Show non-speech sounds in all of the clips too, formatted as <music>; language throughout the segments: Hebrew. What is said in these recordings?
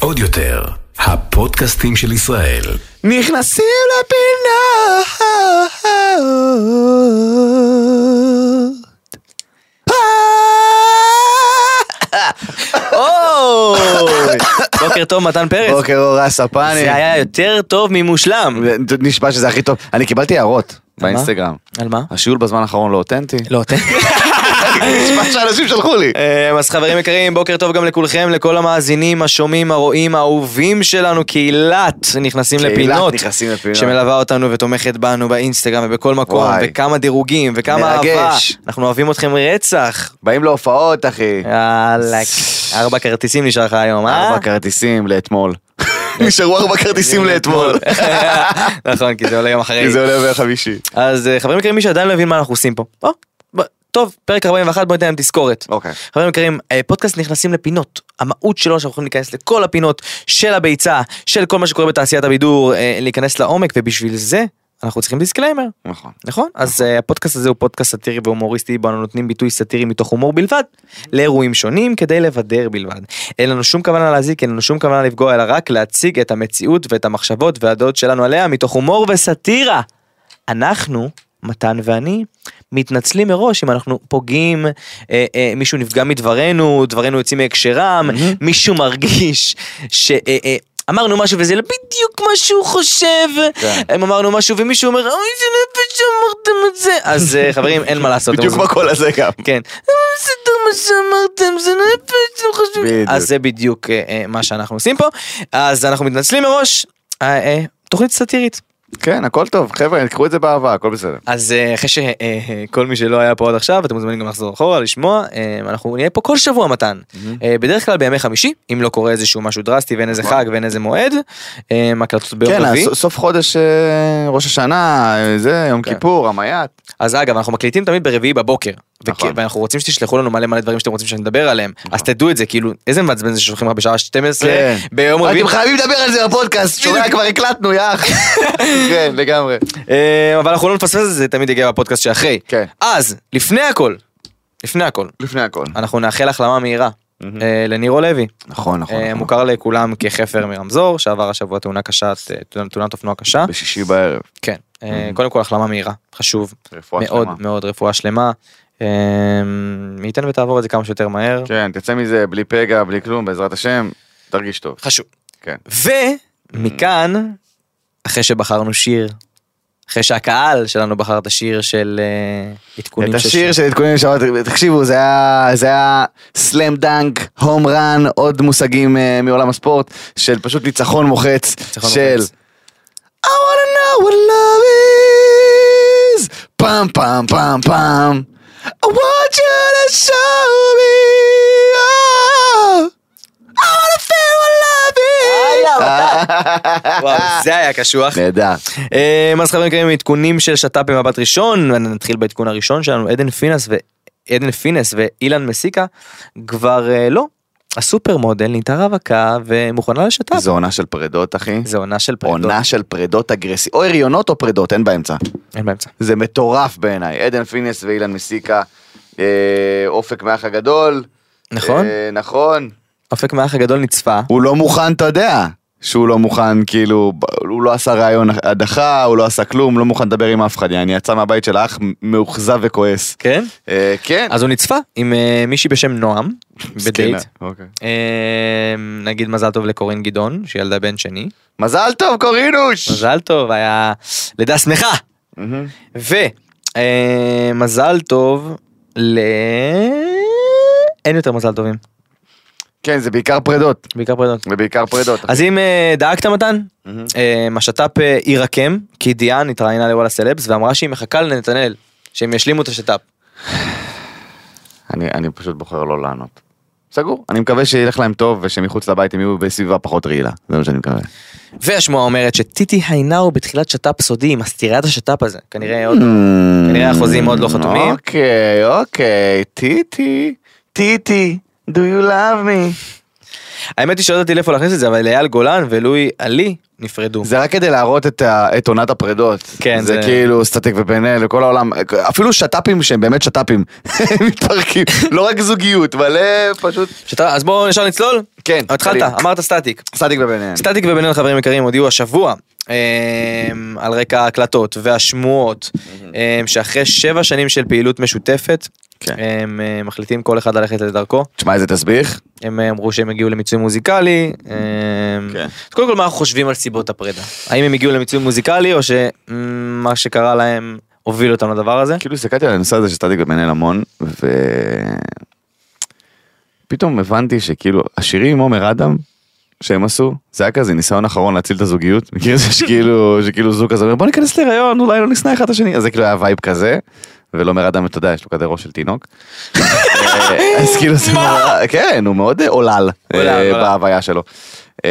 עוד יותר, הפודקאסטים של ישראל. נכנסים לפינה. אוי! בוקר טוב מתן פרץ. בוקר אור רס הפאני. זה היה יותר טוב ממושלם. נשבע שזה הכי טוב. אני קיבלתי הערות באינסטגרם. על מה? השיעול בזמן האחרון לא אותנטי. לא, תן. <laughs> נשמע שאנשים שלחו לי. אה, אז חברים יקרים, בוקר טוב גם לכולכם, לכל המאזינים, השומעים, הרואים, האהובים שלנו, קהילת נכנסים לפינות. נכנסים לפינות. שמלווה אותנו ותומכת בנו באינסטגרם ובכל מקום. וכמה דירוגים, וכמה אהבה. אנחנו אוהבים אתכם רצח. באים להופעות אחי. יאללה, ארבע כרטיסים נשאר לך היום, אה? ארבע כרטיסים לאתמול. <laughs> נשארו ארבע כרטיסים <laughs> לאתמול. <laughs> נכון, כי זה עולה יום אחרי. כי זה עולה ביום חמישי. אז אה, חברים יקרים, מי שעדיין לא הבין מה אנחנו עושים פה. טוב, פרק 41, בואו ניתן להם תזכורת. אוקיי. חברים יקרים, אה, פודקאסט נכנסים לפינות. המהות שלו שאנחנו יכולים להיכנס לכל הפינות של הביצה, של כל מה שקורה בתעשיית הבידור, אה, להיכנס לעומק, ובשביל זה אנחנו צריכים disclaimer. נכון. נכון? אז uh, הפודקאסט הזה הוא פודקאסט סאטירי והומוריסטי בו אנו נותנים ביטוי סאטירי מתוך הומור בלבד לאירועים שונים כדי לבדר בלבד. אין לנו שום כוונה להזיק, אין לנו שום כוונה לפגוע אלא רק להציג את המציאות ואת המחשבות והדעות שלנו עליה מתוך הומור וסאטירה. אנחנו, מתן ואני, מתנצלים מראש אם אנחנו פוגעים, אה, אה, מישהו נפגע מדברינו, דברינו יוצאים מהקשרם, מישהו מרגיש ש... אה, אה, אמרנו משהו וזה לא בדיוק מה שהוא חושב, כן. הם אמרנו משהו ומישהו אומר אוי זה לא יפה שאמרתם את זה, אז אה, חברים אין מה לעשות, בדיוק בקול הזה גם. כן. זה טוב מה שאמרתם, זה לא יפה שאתם חושבים. אז זה בדיוק אה, אה, מה שאנחנו עושים פה. אז אנחנו מתנצלים מראש. תוכנית סאטירית. כן, הכל טוב. חבר'ה, קחו את זה באהבה, הכל בסדר. אז אה, אחרי שכל מי שלא היה פה עד עכשיו, אתם מוזמנים גם לחזור אחורה, לשמוע. אה, אנחנו נהיה פה כל שבוע מתן. אה, בדרך כלל בימי חמישי, אם לא קורה איזשהו משהו דרסטי ואין איזה חג ואין איזה מועד. אה, הקלטות ביום כן, רביעי. אז סוף חודש אה, ראש השנה, אה, זה, יום כן. כיפור, המייט. אז אגב, אנחנו מקליטים תמיד ברביעי בבוקר. נכון. ואנחנו רוצים שתשלחו לנו מלא מלא דברים שאתם רוצים שנדבר עליהם. אז תדעו את זה, כאילו, איזה מעצבן זה ששולחים לך בשעה 12 כן. ביום רביעי. אתם חייבים לדבר על זה בפודקאסט, שומע, כבר הקלטנו, יא אח. <laughs> כן, <laughs> לגמרי. אה, אבל אנחנו לא נפספס את זה, זה תמיד יגיע בפודקאסט שאחרי. כן. אז, לפני הכל, לפני הכל, לפני הכל. אנחנו נאחל החלמה מהירה אה, לנירו לוי. נכון, נכון. אה, נכון. מוכר לכולם כחפר מרמזור, שעבר השבוע תאונה קשה, תאונת אופנוע קשה. בשישי בערב. כן. קודם כל החלמה מהירה, חשוב. רפואה מאוד שלמה. מאוד רפואה שלמה. מי ייתן ותעבור את זה כמה שיותר מהר. כן, תצא מזה בלי פגע, בלי כלום, בעזרת השם, תרגיש טוב. חשוב. כן. ומכאן, אחרי שבחרנו שיר, אחרי שהקהל שלנו בחר את השיר של אה, עדכונים את של השיר של עדכונים שעות, תקשיבו, זה היה, זה היה סלאם דנק, הום רן, עוד מושגים אה, מעולם הספורט, של פשוט ניצחון מוחץ, של. I wanna know what love is, פעם פעם פעם פעם, I want you to show me, oh, וואו, זה היה קשוח. נהדר. אה, אז חברים יקרים, עדכונים של שת"פ במבט ראשון, נתחיל בעדכון הראשון שלנו, עדן פינס ועדן פינס ואילן מסיקה כבר אה, לא. הסופר מודל נהייתה רווקה ומוכנה לשת"פ. זו עונה של פרידות, אחי. זה עונה של פרדות. עונה של פרידות אגרסיביות, או הריונות או פרידות, אין באמצע. אין באמצע. זה מטורף בעיניי. עדן פינס ואילן מסיקה, אה, אופק מהאח הגדול. נכון? אה, נכון. אופק מהאח הגדול נצפה. הוא לא מוכן, אתה יודע, שהוא לא מוכן, כאילו, הוא לא עשה ראיון הדחה, הוא לא עשה כלום, לא מוכן לדבר עם אף אחד. אני יצא מהבית של האח מאוכזב וכועס. כן? אה, כן. אז הוא נצפה עם אה, מישהי בשם נועם, בדייט. אוקיי. אה, נגיד מזל טוב לקורין גדעון, שילדה בן שני. מזל טוב, קורינוש! מזל טוב, היה לידה שמחה. מהמם. ומזל טוב ל... אין יותר מזל טובים, כן, זה בעיקר פרידות. בעיקר פרידות. ובעיקר פרידות. אז אם אה, דאגת מתן. אה, השת"פ אה, יירקם, כי דיאן התראיינה לוואלה סלבס ואמרה שהיא מחכה לנתנאל, שהם ישלימו את השת"פ. אני, אני פשוט בוחר לא לענות. סגור. אני מקווה שילך להם טוב ושמחוץ לבית הם יהיו בסביבה פחות רעילה. זה מה שאני מקווה. והשמועה אומרת שטיטי היינאו בתחילת שת"פ סודי, מסתירה את השת"פ הזה. כנראה עוד... כנראה החוזים עוד לא חתומים. אוקיי, אוקיי. טיטי, טיטי, do you love me? האמת היא שלא ידעתי לאיפה להכניס את זה, אבל אייל גולן ולואי עלי נפרדו. זה רק כדי להראות את, ה- את עונת הפרידות. כן, זה, זה- כאילו סטטיק ובן אל וכל העולם, אפילו שת"פים שהם באמת שת"פים, <laughs> הם מתפרקים, לא רק זוגיות, מלא פשוט... שאתה, אז בואו ישר נצלול. כן, התחלת. אמרת סטטיק. סטטיק ובן אל. סטטיק ובן אל חברים יקרים הודיעו השבוע אמ, על רקע ההקלטות והשמועות אמ, שאחרי שבע שנים של פעילות משותפת כן. הם אה, מחליטים כל אחד ללכת לדרכו. תשמע איזה תסביך. הם אה, אמרו שהם הגיעו למיצוי מוזיקלי. אמ, כן. אז קודם כל מה אנחנו חושבים על סיבות הפרידה? האם הם הגיעו למיצוי מוזיקלי או שמה שקרה להם הוביל אותם לדבר הזה? כאילו הסתכלתי על הנושא הזה של סטטיק ובן אל המון, ופתאום הבנתי שכאילו השירים עם עומר אדם שהם עשו, זה היה כזה ניסיון אחרון להציל את הזוגיות, מכיר זה שכאילו, שכאילו זוג כזה בוא ניכנס להיריון, אולי לא נשנא אחד את השני, אז זה כאילו היה vibe כזה, ולא אומר אדם, אתה יודע, יש לו כזה ראש של תינוק. אה, אז כאילו זה נורא, כן, הוא מאוד אה, עולל אה, עולל. בהוויה שלו. אה,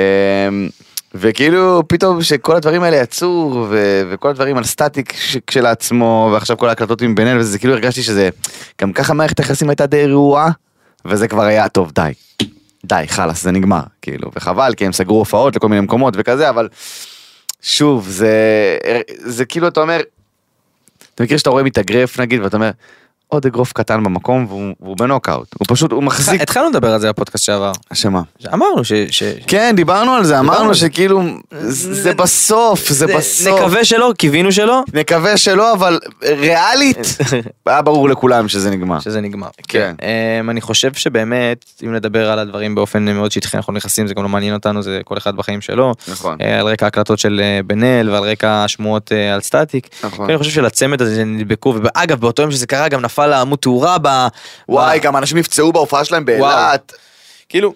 וכאילו פתאום שכל הדברים האלה יצאו ו- וכל הדברים על סטטיק ש- כשלעצמו ועכשיו כל ההקלטות עם בן אל וזה כאילו הרגשתי שזה גם ככה מערכת היחסים הייתה די רעועה וזה כבר היה טוב די. די חלאס זה נגמר כאילו וחבל כי הם סגרו הופעות לכל מיני מקומות וכזה אבל שוב זה זה כאילו אתה אומר. אתה מכיר שאתה רואה מתאגרף נגיד ואתה אומר עוד אגרוף קטן במקום והוא, והוא בנוקאוט הוא פשוט הוא מחזיק התחלנו לדבר על זה בפודקאסט שעבר. שמה. אמרנו ש... ש- כן דיברנו על זה אמרנו. שכאילו זה בסוף זה בסוף נקווה שלא, קיווינו שלא, נקווה שלא אבל ריאלית <laughs> היה ברור לכולם שזה נגמר. שזה נגמר. כן. אמ, אני חושב שבאמת, אם נדבר על הדברים באופן מאוד שטחי, אנחנו נכנסים, זה גם לא מעניין אותנו, זה כל אחד בחיים שלו. נכון. אה, על רקע ההקלטות של אה, בן ועל רקע השמועות אה, על סטטיק. נכון. כן, אני חושב שלצמד הזה נדבקו, ואגב, באותו יום שזה קרה גם נפל עמוד תאורה ב... וואי גם אנשים נפצעו בהופעה שלהם באילת. כאילו,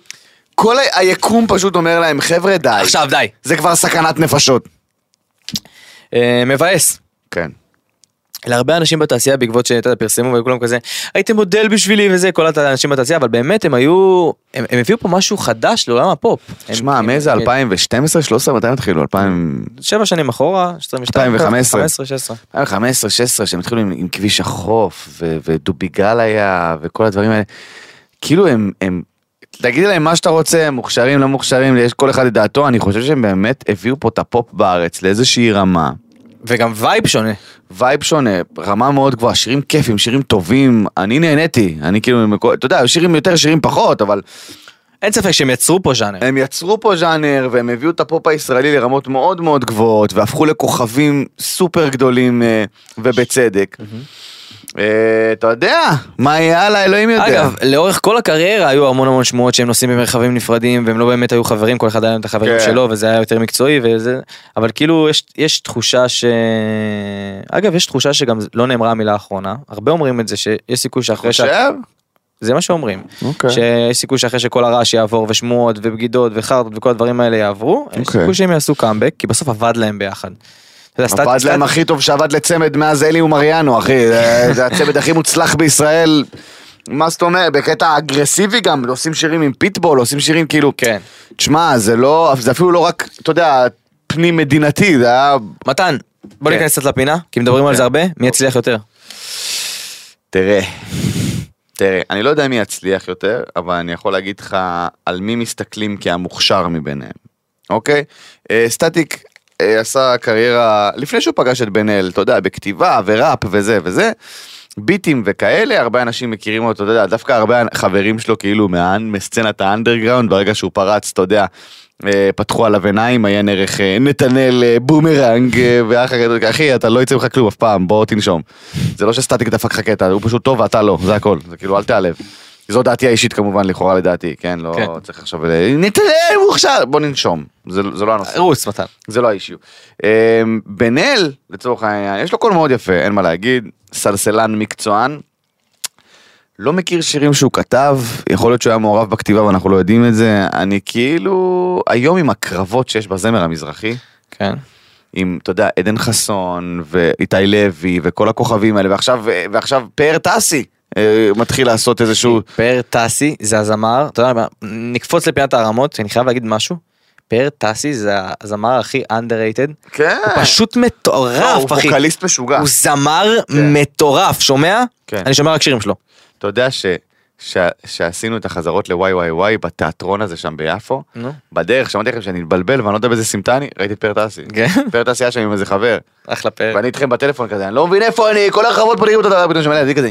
כל ה- היקום פשוט אומר להם חבר'ה די. עכשיו די. זה כבר סכנת נפשות. אה, מבאס. כן. להרבה אנשים בתעשייה בעקבות שאתה יודע, פרסמו וכולם כזה הייתם מודל בשבילי וזה כל האנשים בתעשייה אבל באמת הם היו הם, הם הביאו פה משהו חדש לעולם הפופ. שמע מאיזה הם- 2012 13 מתי הם התחילו 2000 שבע שנים אחורה 22 2015. 15 16 2015 16 שהם התחילו עם, עם כביש החוף ו- ודוביגל היה וכל הדברים האלה. כאילו הם הם. תגיד להם מה שאתה רוצה, מוכשרים, לא מוכשרים, יש כל אחד את דעתו, אני חושב שהם באמת הביאו פה את הפופ בארץ לאיזושהי רמה. וגם vibe שונה. vibe שונה, רמה מאוד גבוהה, שירים כיפים, שירים טובים, אני נהניתי, אני כאילו, אתה יודע, שירים יותר, שירים פחות, אבל אין ספק שהם יצרו פה ז'אנר. הם יצרו פה ז'אנר והם הביאו את הפופ הישראלי לרמות מאוד מאוד גבוהות והפכו לכוכבים סופר גדולים אה, ובצדק. אה, אתה יודע, מה יהיה הלאה, אלוהים יודע. אגב, לאורך כל הקריירה היו המון המון שמועות שהם נוסעים ברכבים נפרדים והם לא באמת היו חברים, כל אחד היה להם את החברים כן. שלו וזה היה יותר מקצועי וזה, אבל כאילו יש, יש תחושה ש... אגב, יש תחושה שגם לא נאמרה המילה האחרונה, הרבה אומרים את זה שיש סיכוי שאחרי ש... חושב? זה מה שאומרים. אוקיי. שיש סיכוי שאחרי שכל הרעש יעבור ושמועות ובגידות וחרטות וכל הדברים האלה יעברו, יש אוקיי. סיכוי שהם יעשו קאמבק כי בסוף עבד להם ביחד. עבד להם הכי טוב שעבד לצמד מאז אלי ומריאנו, אחי, זה- הצמד הכי מוצלח בישראל. מה זאת אומרת, בקטע אגרסיבי גם, עושים שירים עם פיטבול, עושים שירים כאילו, כן. תשמע, זה לא, זה אפילו לא רק, אתה יודע, פנים מדינתי, זה היה מתן, בוא כן. ניכנס קצת לפינה, כי מדברים על זה הרבה, מי יצליח יותר? תראה, תראה, אני לא יודע מי יצליח יותר, אבל אני יכול להגיד לך על מי מסתכלים כהמוכשר מביניהם, אוקיי? אה, סטטיק עשה קריירה, לפני שהוא פגש את בן אל, אתה יודע, בכתיבה וראפ וזה וזה, ביטים וכאלה, הרבה אנשים מכירים אותו, אתה יודע, דווקא הרבה חברים שלו כאילו מה- מסצנת האנדרגראונד, ברגע שהוא פרץ, אתה יודע, אה, פתחו עליו עיניים, עיין ערך אה, נתנאל אה, בומרנג, אה, ואח הגדול, אחי, אתה לא יצא ממך כלום אף פעם, בוא תנשום. זה לא שסטטיק דפק לך קטע, הוא פשוט טוב ואתה לא, זה הכל, זה כאילו, אל תיעלב. זו דעתי האישית כמובן, לכאורה לדעתי, כן? לא כן. צריך עכשיו, נתנאל מוכשר, בוא ננשום, זה זה לא הנושא. רוץ מתן. זה לא ה issue. אמ, בן אל, לצורך העניין, יש לו קול מאוד יפה, אין מה להגיד, סלסלן מקצוען. לא מכיר שירים שהוא כתב, יכול להיות שהוא היה מעורב בכתיבה ואנחנו לא יודעים את זה. אני כאילו, היום עם הקרבות שיש בזמר המזרחי, כן. עם, אתה יודע, עדן חסון ואיתי לוי וכל הכוכבים האלה, ועכשיו, ועכשיו פאר טסי אה, מתחיל לעשות איזשהו... פאר טסי זה הזמר, אתה יודע מה, נקפוץ לפינת הערמות, אני חייב להגיד משהו. פאר טסי זה הזמר הכי underrated, כן. הוא פשוט לא, מטורף הוא אחי. ווקליסט משוגע. הוא זמר כן. מטורף, שומע? כן. אני שומע רק שירים שלו. אתה יודע ש... ש- שעשינו את החזרות לוואי וואי וואי בתיאטרון הזה שם ביפו. נו. בדרך שמעתי לכם שאני מתבלבל ואני לא יודע באיזה סימטני, ראיתי את פרטסי. כן. פרטסי היה שם עם איזה חבר. אחלה פרק. ואני איתכם בטלפון כזה, אני לא מבין איפה אני, כל הרחבות פה נראים אותו דבר, פתאום שומע לידי כזה,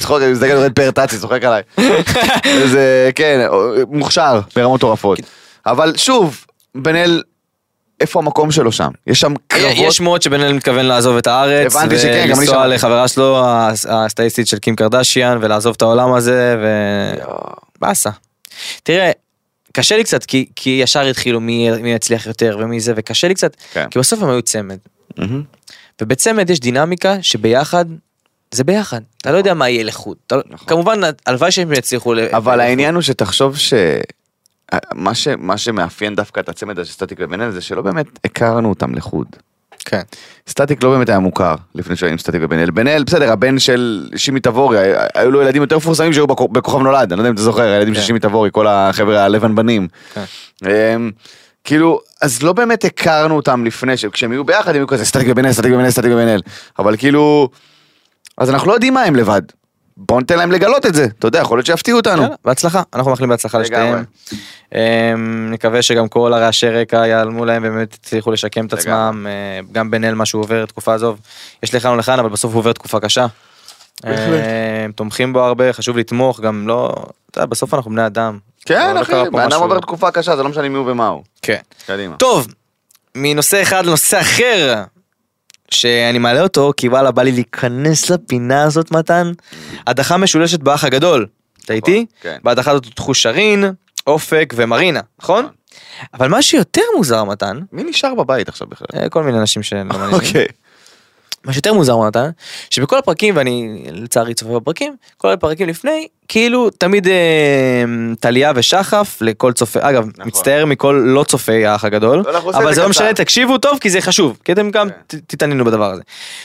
צחוק, אני מסתכל ורואה פרטסי, צוחק עליי. <laughs> זה, כן, מוכשר, ברמות מטורפות. אבל שוב, בן אל, איפה המקום שלו שם? יש שם קרבות. יש שמועות שבן אל מתכוון לעזוב את הארץ, הבנתי שכן, גם אני ולנסוע שמעתי. לחברה שלו, הס- הסטייסטית של קים קרדשיאן, ולעזוב את העולם הזה, ובאסה. תראה, קשה לי קצת, כי, כי ישר התחילו מי, מי יצליח יותר ומי זה, וקשה לי קצת, כן. כי בסוף הם היו צמד. ובצמד יש דינמיקה שביחד, זה ביחד. אתה לא יודע מה יהיה לחוד. לא- נכון. כמובן, הלוואי שהם יצליחו. אבל. העניין הוא שתחשוב ש... מה, ש... מה שמאפיין דווקא את הצמד הזה של סטטיק ובן אל זה שלא באמת הכרנו אותם לחוד. כן. סטטיק לא באמת היה מוכר לפני שהיו עם סטטיק ובן אל. בן אל, בסדר, הבן של שימי תבורי, היו לו ילדים יותר מפורסמים שהיו בכ- בכוכב נולד, אני לא יודע אם אתה זוכר, הילדים של כן. שימי תבורי, כל החבר'ה הלבן בנים. כן. אמ, כאילו, אז לא באמת הכרנו אותם לפני, שכשהם יהיו ביחד הם יהיו כזה סטטיק ובן אל, סטטיק ובן אל, סטטיק ובן אל. אבל כאילו, אז אנחנו לא יודעים מה הם לבד. בוא ניתן להם לגלות את זה, אתה יודע, יכול להיות שיפתיעו אותנו. יאללה, בהצלחה, אנחנו מאחלים בהצלחה. לשתיהם. אמ, נקווה שגם כל הרעשי רקע ייעלמו להם ובאמת יצליחו לשקם את. עצמם. אה, גם בן אל מה שהוא עובר תקופה הזו, יש לכאן ולכאן אבל בסוף הוא עובר תקופה קשה. בהחלט. אה, תומכים בו הרבה, חשוב לתמוך, גם לא, אתה יודע, בסוף אנחנו בני אדם. כן, לא אחי, בן אדם. עובר תקופה קשה, זה לא משנה מי הוא ומה הוא. כן. קדימה. טוב, מנושא אחד לנושא אחר, שאני מעלה אותו כי וואלה בא לי להיכנס לפינה הזאת מתן, הדחה משולשת באח הגדול. אתה איתי? כן. בהדחה הזאת הודחו שרין, אופק ומרינה, נכון? נכון. אבל מה שיותר מוזר מתן, מי נשאר בבית עכשיו בכלל? אה, כל מיני אנשים שלא מעניינים, אוקיי. מה שיותר מוזר מתן, שבכל הפרקים, ואני לצערי צופה בפרקים, כל הפרקים לפני, כאילו תמיד אה, טליה ושחף לכל צופה, אגב, נכון. מצטער מכל לא צופי האח הגדול, לא, אבל זה לא. משנה, תקשיבו טוב כי זה חשוב, כי אתם גם כן. ת- תתעניינו בדבר הזה.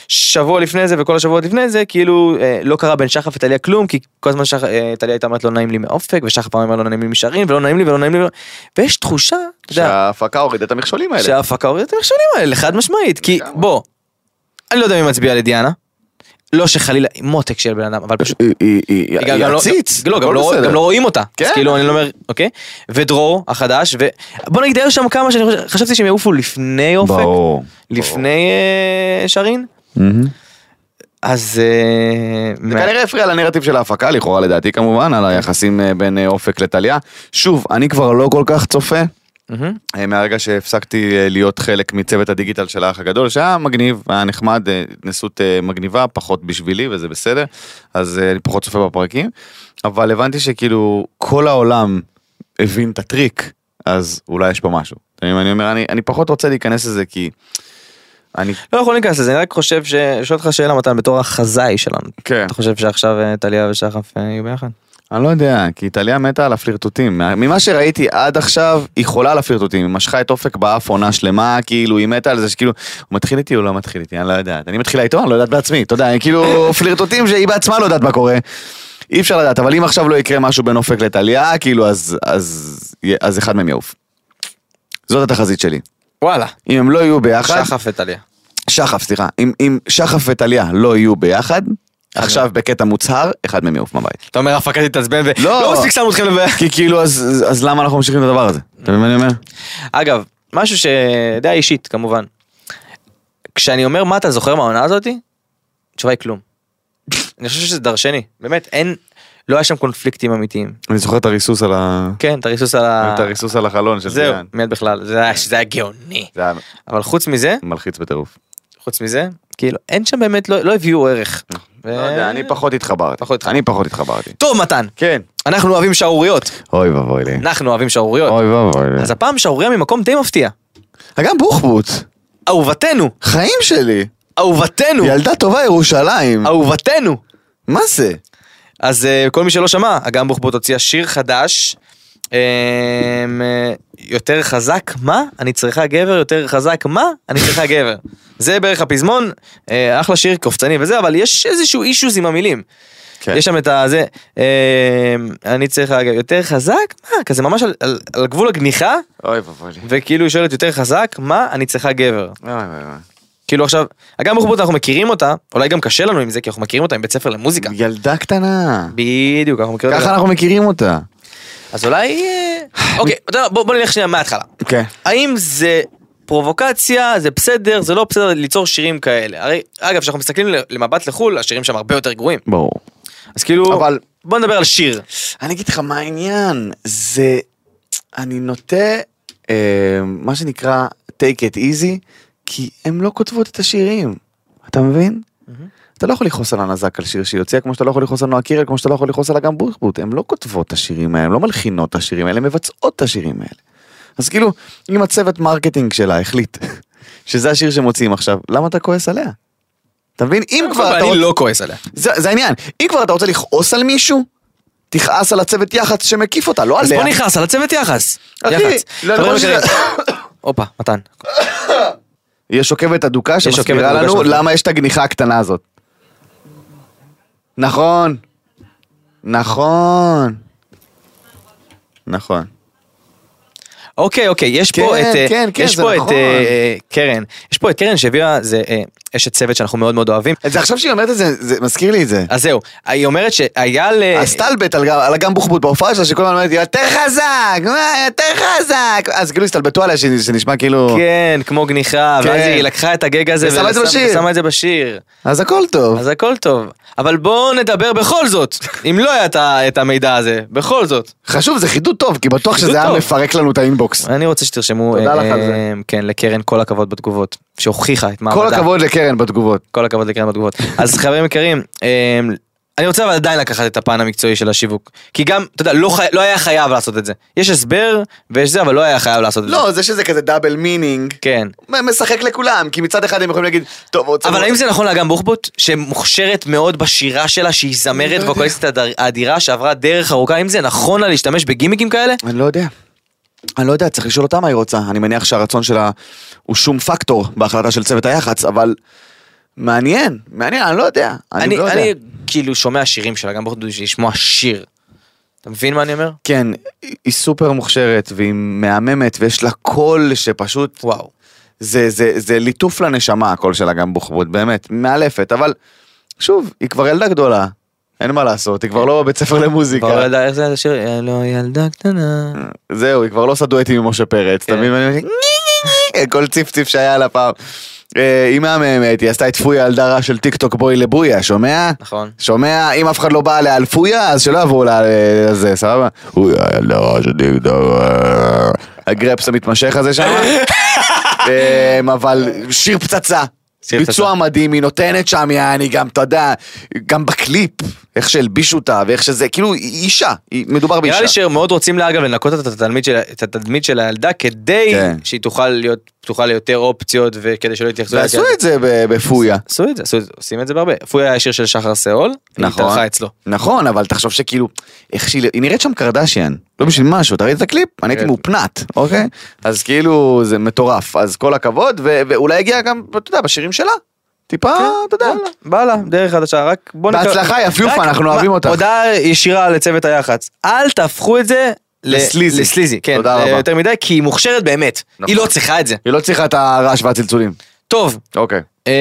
שבוע לפני זה וכל השבועות לפני זה, כאילו אה, לא קרה בין שחף וטליה כלום, כי כל הזמן שח- אה, טליה הייתה אומרת לא נעים לי מאופק, ושחף פעם אמר לא נעים לי משרין, ולא נעים לי ולא נעים לי, ולא- ויש תחושה, שההפקה הורידה את המכשולים האלה. שההפקה הורידה את המכשולים האלה, חד משמעית, כי. בוא, אני לא יודע מי מצביע לדיאנה, לא שחלילה, מותק של בן אדם, אבל פשוט, היא- לא- עציץ. לא, גם לא-. גם לא רואים אותה, אז כן. כאילו אני לא אומר, אוקיי, ודרור החדש, ובוא נגיד היו שם כמה שאני חושב- חשבתי שהם יעופו לפני אופק. לפני אה, שרין. אז אה, זה כנראה הפריע לנרטיב של ההפקה, לכאורה לדעתי כמובן, על היחסים אה, בין אופק לטליה. שוב, אני כבר לא כל כך צופה. אה, מהרגע שהפסקתי אה, להיות חלק מצוות הדיגיטל של האח הגדול, שהיה מגניב, היה נחמד, אה, התנסות מגניבה, פחות בשבילי וזה בסדר, אז אני פחות צופה בפרקים, אבל הבנתי שכאילו כל העולם הבין את הטריק, אז אולי יש פה משהו. אני אומר, אני, אני פחות רוצה להיכנס לזה כי אני, לא יכול להיכנס לזה, אני רק חושב ש... שואל אותך שאלה מתן בתור החזאי שלנו, כן, אתה חושב שעכשיו טליה ושחף יהיו ביחד? אני לא יודע, כי טליה מתה על הפלירטוטים. מה- ממה שראיתי עד עכשיו, היא חולה על הפלירטוטים. היא משכה את אופק באף עונה שלמה, כאילו, היא מתה על זה שכאילו, הוא מתחיל איתי או לא מתחיל איתי, אני לא יודעת. אני מתחילה איתו, אני לא יודעת בעצמי, אתה יודע, כאילו, <laughs> פלירטוטים שהיא בעצמה לא יודעת מה קורה. אי אפשר לדעת, אבל אם עכשיו לא יקרה משהו בין אופק לטליה, כאילו, אז, אז, אז אחד מהם יעוף. זאת התחזית שלי. וואלה, אם הם לא יהיו ביחד, שחף וטליה. שחף, סליחה, אם, אם שחף וטליה לא יהיו ביחד, עכשיו בקטע מוצהר, אחד מהם יעוף מהבית. אתה אומר ההפקה תתעצבן ו... לא. לא מספיק שמו אתכם לבעיה. כי כאילו אז, למה אנחנו ממשיכים את הדבר הזה? אתה מבין מה אני אומר? אגב, משהו שדעה אישית כמובן. כשאני אומר מה אתה זוכר מהעונה הזאתי, התשובה היא כלום. <laughs> אני חושב שזה דרשני, באמת, אין, לא היה שם קונפליקטים אמיתיים. אני זוכר את הריסוס על ה... כן, את הריסוס על ה... את הריסוס על החלון של זהו. מיד בכלל, זה היה- גאוני. אבל חוץ מזה, מלחיץ בטירוף. חוץ מזה, כאילו, אין שם באמת, לא לא הביאו ערך. ו- לא יודע, אני פחות התחברתי. פחות. אני פחות התחברתי. טוב מתן, כן. אנחנו אוהבים שערוריות. אוי ואבוי לי. אנחנו אוהבים שערוריות. אוי ואבוי לי. אז הפעם שערוריה ממקום די מפתיע. גם בוחבוט. אהובתנו, חיים שלי. אהובתנו, ילדה טובה ירושלים. אהובתנו. מה זה? אז אה, כל מי שלא שמע, אגם בוחבוט הוציאה שיר חדש. אה, יותר חזק מה? אני צריכה גבר, יותר חזק מה? אני צריכה גבר. זה בערך הפזמון, אה, אחלה שיר קופצני וזה, אבל יש איזשהו אישוז עם המילים. כן. יש שם את הזה, אה, אני צריכה גבר, יותר חזק? מה? כזה ממש על, על, על גבול הגניחה, אוי ואבוי לי. וכאילו היא שואלת יותר חזק, מה? אני צריכה גבר. אוי, אוי. כאילו עכשיו, אגם בוחבוט אנחנו מכירים אותה, אולי גם קשה לנו עם זה, כי אנחנו מכירים אותה מבית ספר למוזיקה. ילדה קטנה. בדיוק, אנחנו מכירים ככה אותה. אנחנו מכירים אותה. אז אולי... אה, <sighs> אוקיי, בוא נלך שנייה מההתחלה. כן. האם זה פרובוקציה, זה בסדר, זה לא בסדר ליצור שירים כאלה? הרי, אגב, כשאנחנו מסתכלים למבט לחו"ל, השירים שם הרבה יותר גרועים. ברור. אז כאילו, אבל- בוא נדבר על שיר. אני אגיד לך מה העניין, זה... אני נוטה, אה, מה שנקרא, take it easy, כי הן לא כותבות את השירים, אתה מבין? אתה לא יכול לכעוס על הנזק על שיר שהיא הוציאה כמו שאתה לא יכול לכעוס על נועה קירל כמו שאתה לא יכול לכעוס על אגם בוחבוט הן לא כותבות את השירים האלה הן לא מלחינות את השירים האלה הן מבצעות את השירים האלה. אז כאילו אם הצוות marketing שלה החליט <laughs> שזה השיר שמוציאים עכשיו למה אתה כועס עליה? אתה מבין אם כבר אתה אני לא כועס עליה. זה, העניין אם כבר אתה רוצה לכעוס על מישהו תכעס על הצוות יח"צ שמקיף אותה לא אז עליה. בוא נכעס על הצוות יח"ס. אחי, יח"צ. לא, לא. שזה- הופה, מתן. יש עוקבת אדוקה שמסבירה לנו. למה יש את הגניחה הקטנה הזאת. נכון. נכון. נכון. אוקיי, אוקיי, יש כן, פה את, אה, כן, כן, יש פה את נכון. אה, קרן, יש פה את קרן שהביאה, זה אה, אשת צוות שאנחנו מאוד מאוד אוהבים. זה עכשיו שהיא אומרת את זה, זה מזכיר לי את זה. אז זהו, היא אומרת שהיה ל... הסטלבט על על אגם בוחבוט בהופעה שלה שכל הזמן אומרת יותר חזק, יותר חזק. אז כאילו הסתלבטו עליה שנשמע כאילו... כן, כמו גניחה, כן. ואז היא לקחה את הגג הזה ושמה את זה בשיר. ושמה את זה בשיר. אז הכל טוב. אז הכל טוב. אבל בואו נדבר בכל זאת, אם לא היה את המידע הזה, בכל זאת. חשוב, זה חידוד טוב, כי בטוח שזה היה. מפרק לנו את האינבוקס. אני רוצה שתרשמו, אה, זה. כן, לקרן כל הכבוד בתגובות, שהוכיחה את מעמדה. כל הכבוד לקרן בתגובות. כל הכבוד לקרן בתגובות. <laughs> אז חברים יקרים, אה, אני רוצה אבל עדיין לקחת את הפן המקצועי של השיווק. כי גם, אתה יודע, לא, חי... לא היה חייב לעשות את זה. יש הסבר ויש זה, אבל לא היה חייב לעשות את זה. לא, זה שזה כזה double meaning. כן. משחק לכולם, כי מצד אחד הם יכולים להגיד, טוב, רוצה... אבל האם זה נכון לאגם בוחבוט, שמוכשרת מאוד בשירה שלה, שהיא זמרת לא יודע. ווקוליסטית אדר- אדירה שעברה דרך ארוכה, האם זה נכון לה להשתמש בגימיקים כאלה? אני לא יודע. אני לא יודע, צריך לשאול אותה מה היא רוצה. אני מניח שהרצון שלה הוא שום פקטור בהחלטה של צוות היח"צ, אבל מעניין, מעניין, אני לא יודע. אני, אני, לא יודע. אני כאילו שומע שירים של אגם בוחבוט בשביל לשמוע שיר. אתה מבין מה אני אומר? כן, היא סופר מוכשרת והיא מהממת ויש לה קול שפשוט, וואו. זה, זה, זה ליטוף לנשמה הקול שלה גם בוחבוט, באמת, מאלפת, אבל שוב, היא כבר ילדה גדולה, אין מה לעשות, היא כבר לא בבית ספר למוזיקה. כבר לא יודע איך זה השיר, "יא לא ילדה קטנה. זהו, היא כבר לא עושה דואטים עם משה פרץ, אתה כן. מבין? כל ציף ציף שהיה לה פעם. אה, היא מהממת, היא עשתה את פויה על דרה של טיק טוק בוי לבויה, שומע? נכון. שומע? אם אף אחד לא בא אליה על פויה, אז שלא יבואו לה על זה, סבבה? פויה על דרה של טיק טוק, אה, הגרפס המתמשך הזה שם. <laughs> אה, אבל שיר פצצה. ביצוע. מדהים, היא נותנת שם, יעני, גם, אתה יודע, גם בקליפ, איך שהלבישו אותה, ואיך שזה, כאילו, היא אישה, היא- מדובר באישה. נראה לי שמאוד רוצים לה אגב לנקות את התדמית של, את התדמית של הילדה כדי כן. שהיא תוכל להיות פתוחה ליותר אופציות וכדי שלא יתייחסו ועשו את זה בפויה. עשו את זה, עושים את זה בהרבה. פויה היה שיר של שחר סאול, היא נכון. התארחה אצלו. נכון, אבל תחשוב שכאילו, איך שהיא, היא נראית שם קרדשיאן, לא בשביל משהו, אתה ראית את הקליפ? אני הייתי ראיתי. מאופנת, אוקיי? אז כאילו, זה מטורף, אז כל הכבוד, ואולי הגיע גם, אתה יודע, בשירים שלה. טיפה, אתה יודע. בא לה, דרך חדשה, רק בוא נקרא- בהצלחה, יפיופה, אנחנו אוהבים אותך. הודעה ישירה לצוות היח"צ, אל תהפכו את זה לסליזי. לסליזי, כן, תודה רבה. יותר מדי, כי היא מוכשרת באמת, נכון. היא לא צריכה את זה. היא לא צריכה את הרעש והצלצולים. טוב, אוקיי. אמ,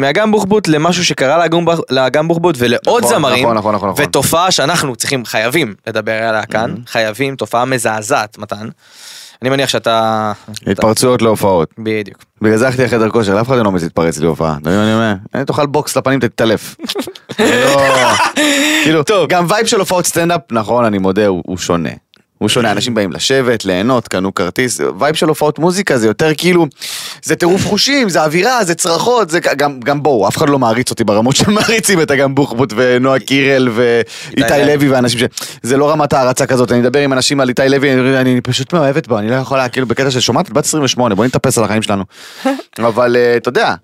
מאגם בוחבוט למשהו שקרה לאגם בוח- לאגם בוחבוט ולעוד נכון, זמרים, נכון, נכון, נכון, נכון. ותופעה שאנחנו צריכים, חייבים לדבר עליה כאן, חייבים, תופעה מזעזעת, מתן. אני מניח שאתה... אתה- התפרצויות להופעות. בדיוק. בגלל זה הלכתי לחדר כושר, לאף אחד לא מעז להתפרץ לי הופעה. אתה מבין מה אני אומר? אני תאכל בוקס לפנים, תתעלף. <laughs> לא... כאילו, גם vibe של הופעות סטנדאפ, נכון, אני מודה, הוא שונה. הוא שונה, אנשים באים לשבת, ליהנות, קנו כרטיס, vibe של הופעות מוזיקה זה יותר כאילו, זה טירוף חושים, זה אווירה, זה צרחות, זה גם, גם בואו, אף אחד לא מעריץ אותי ברמות <laughs> שמעריצים את אגם בוחבוט ונועה קירל ואיתי איתי לוי ואנשים ש... זה לא רמת הערצה כזאת, אני מדבר עם אנשים על איתי לוי, אני, אני פשוט מאוהבת בו, אני לא יכולה, כאילו בקטע של שומעת בת 28, בוא נתאפס על החיים שלנו. <laughs> אבל אה, אתה יודע.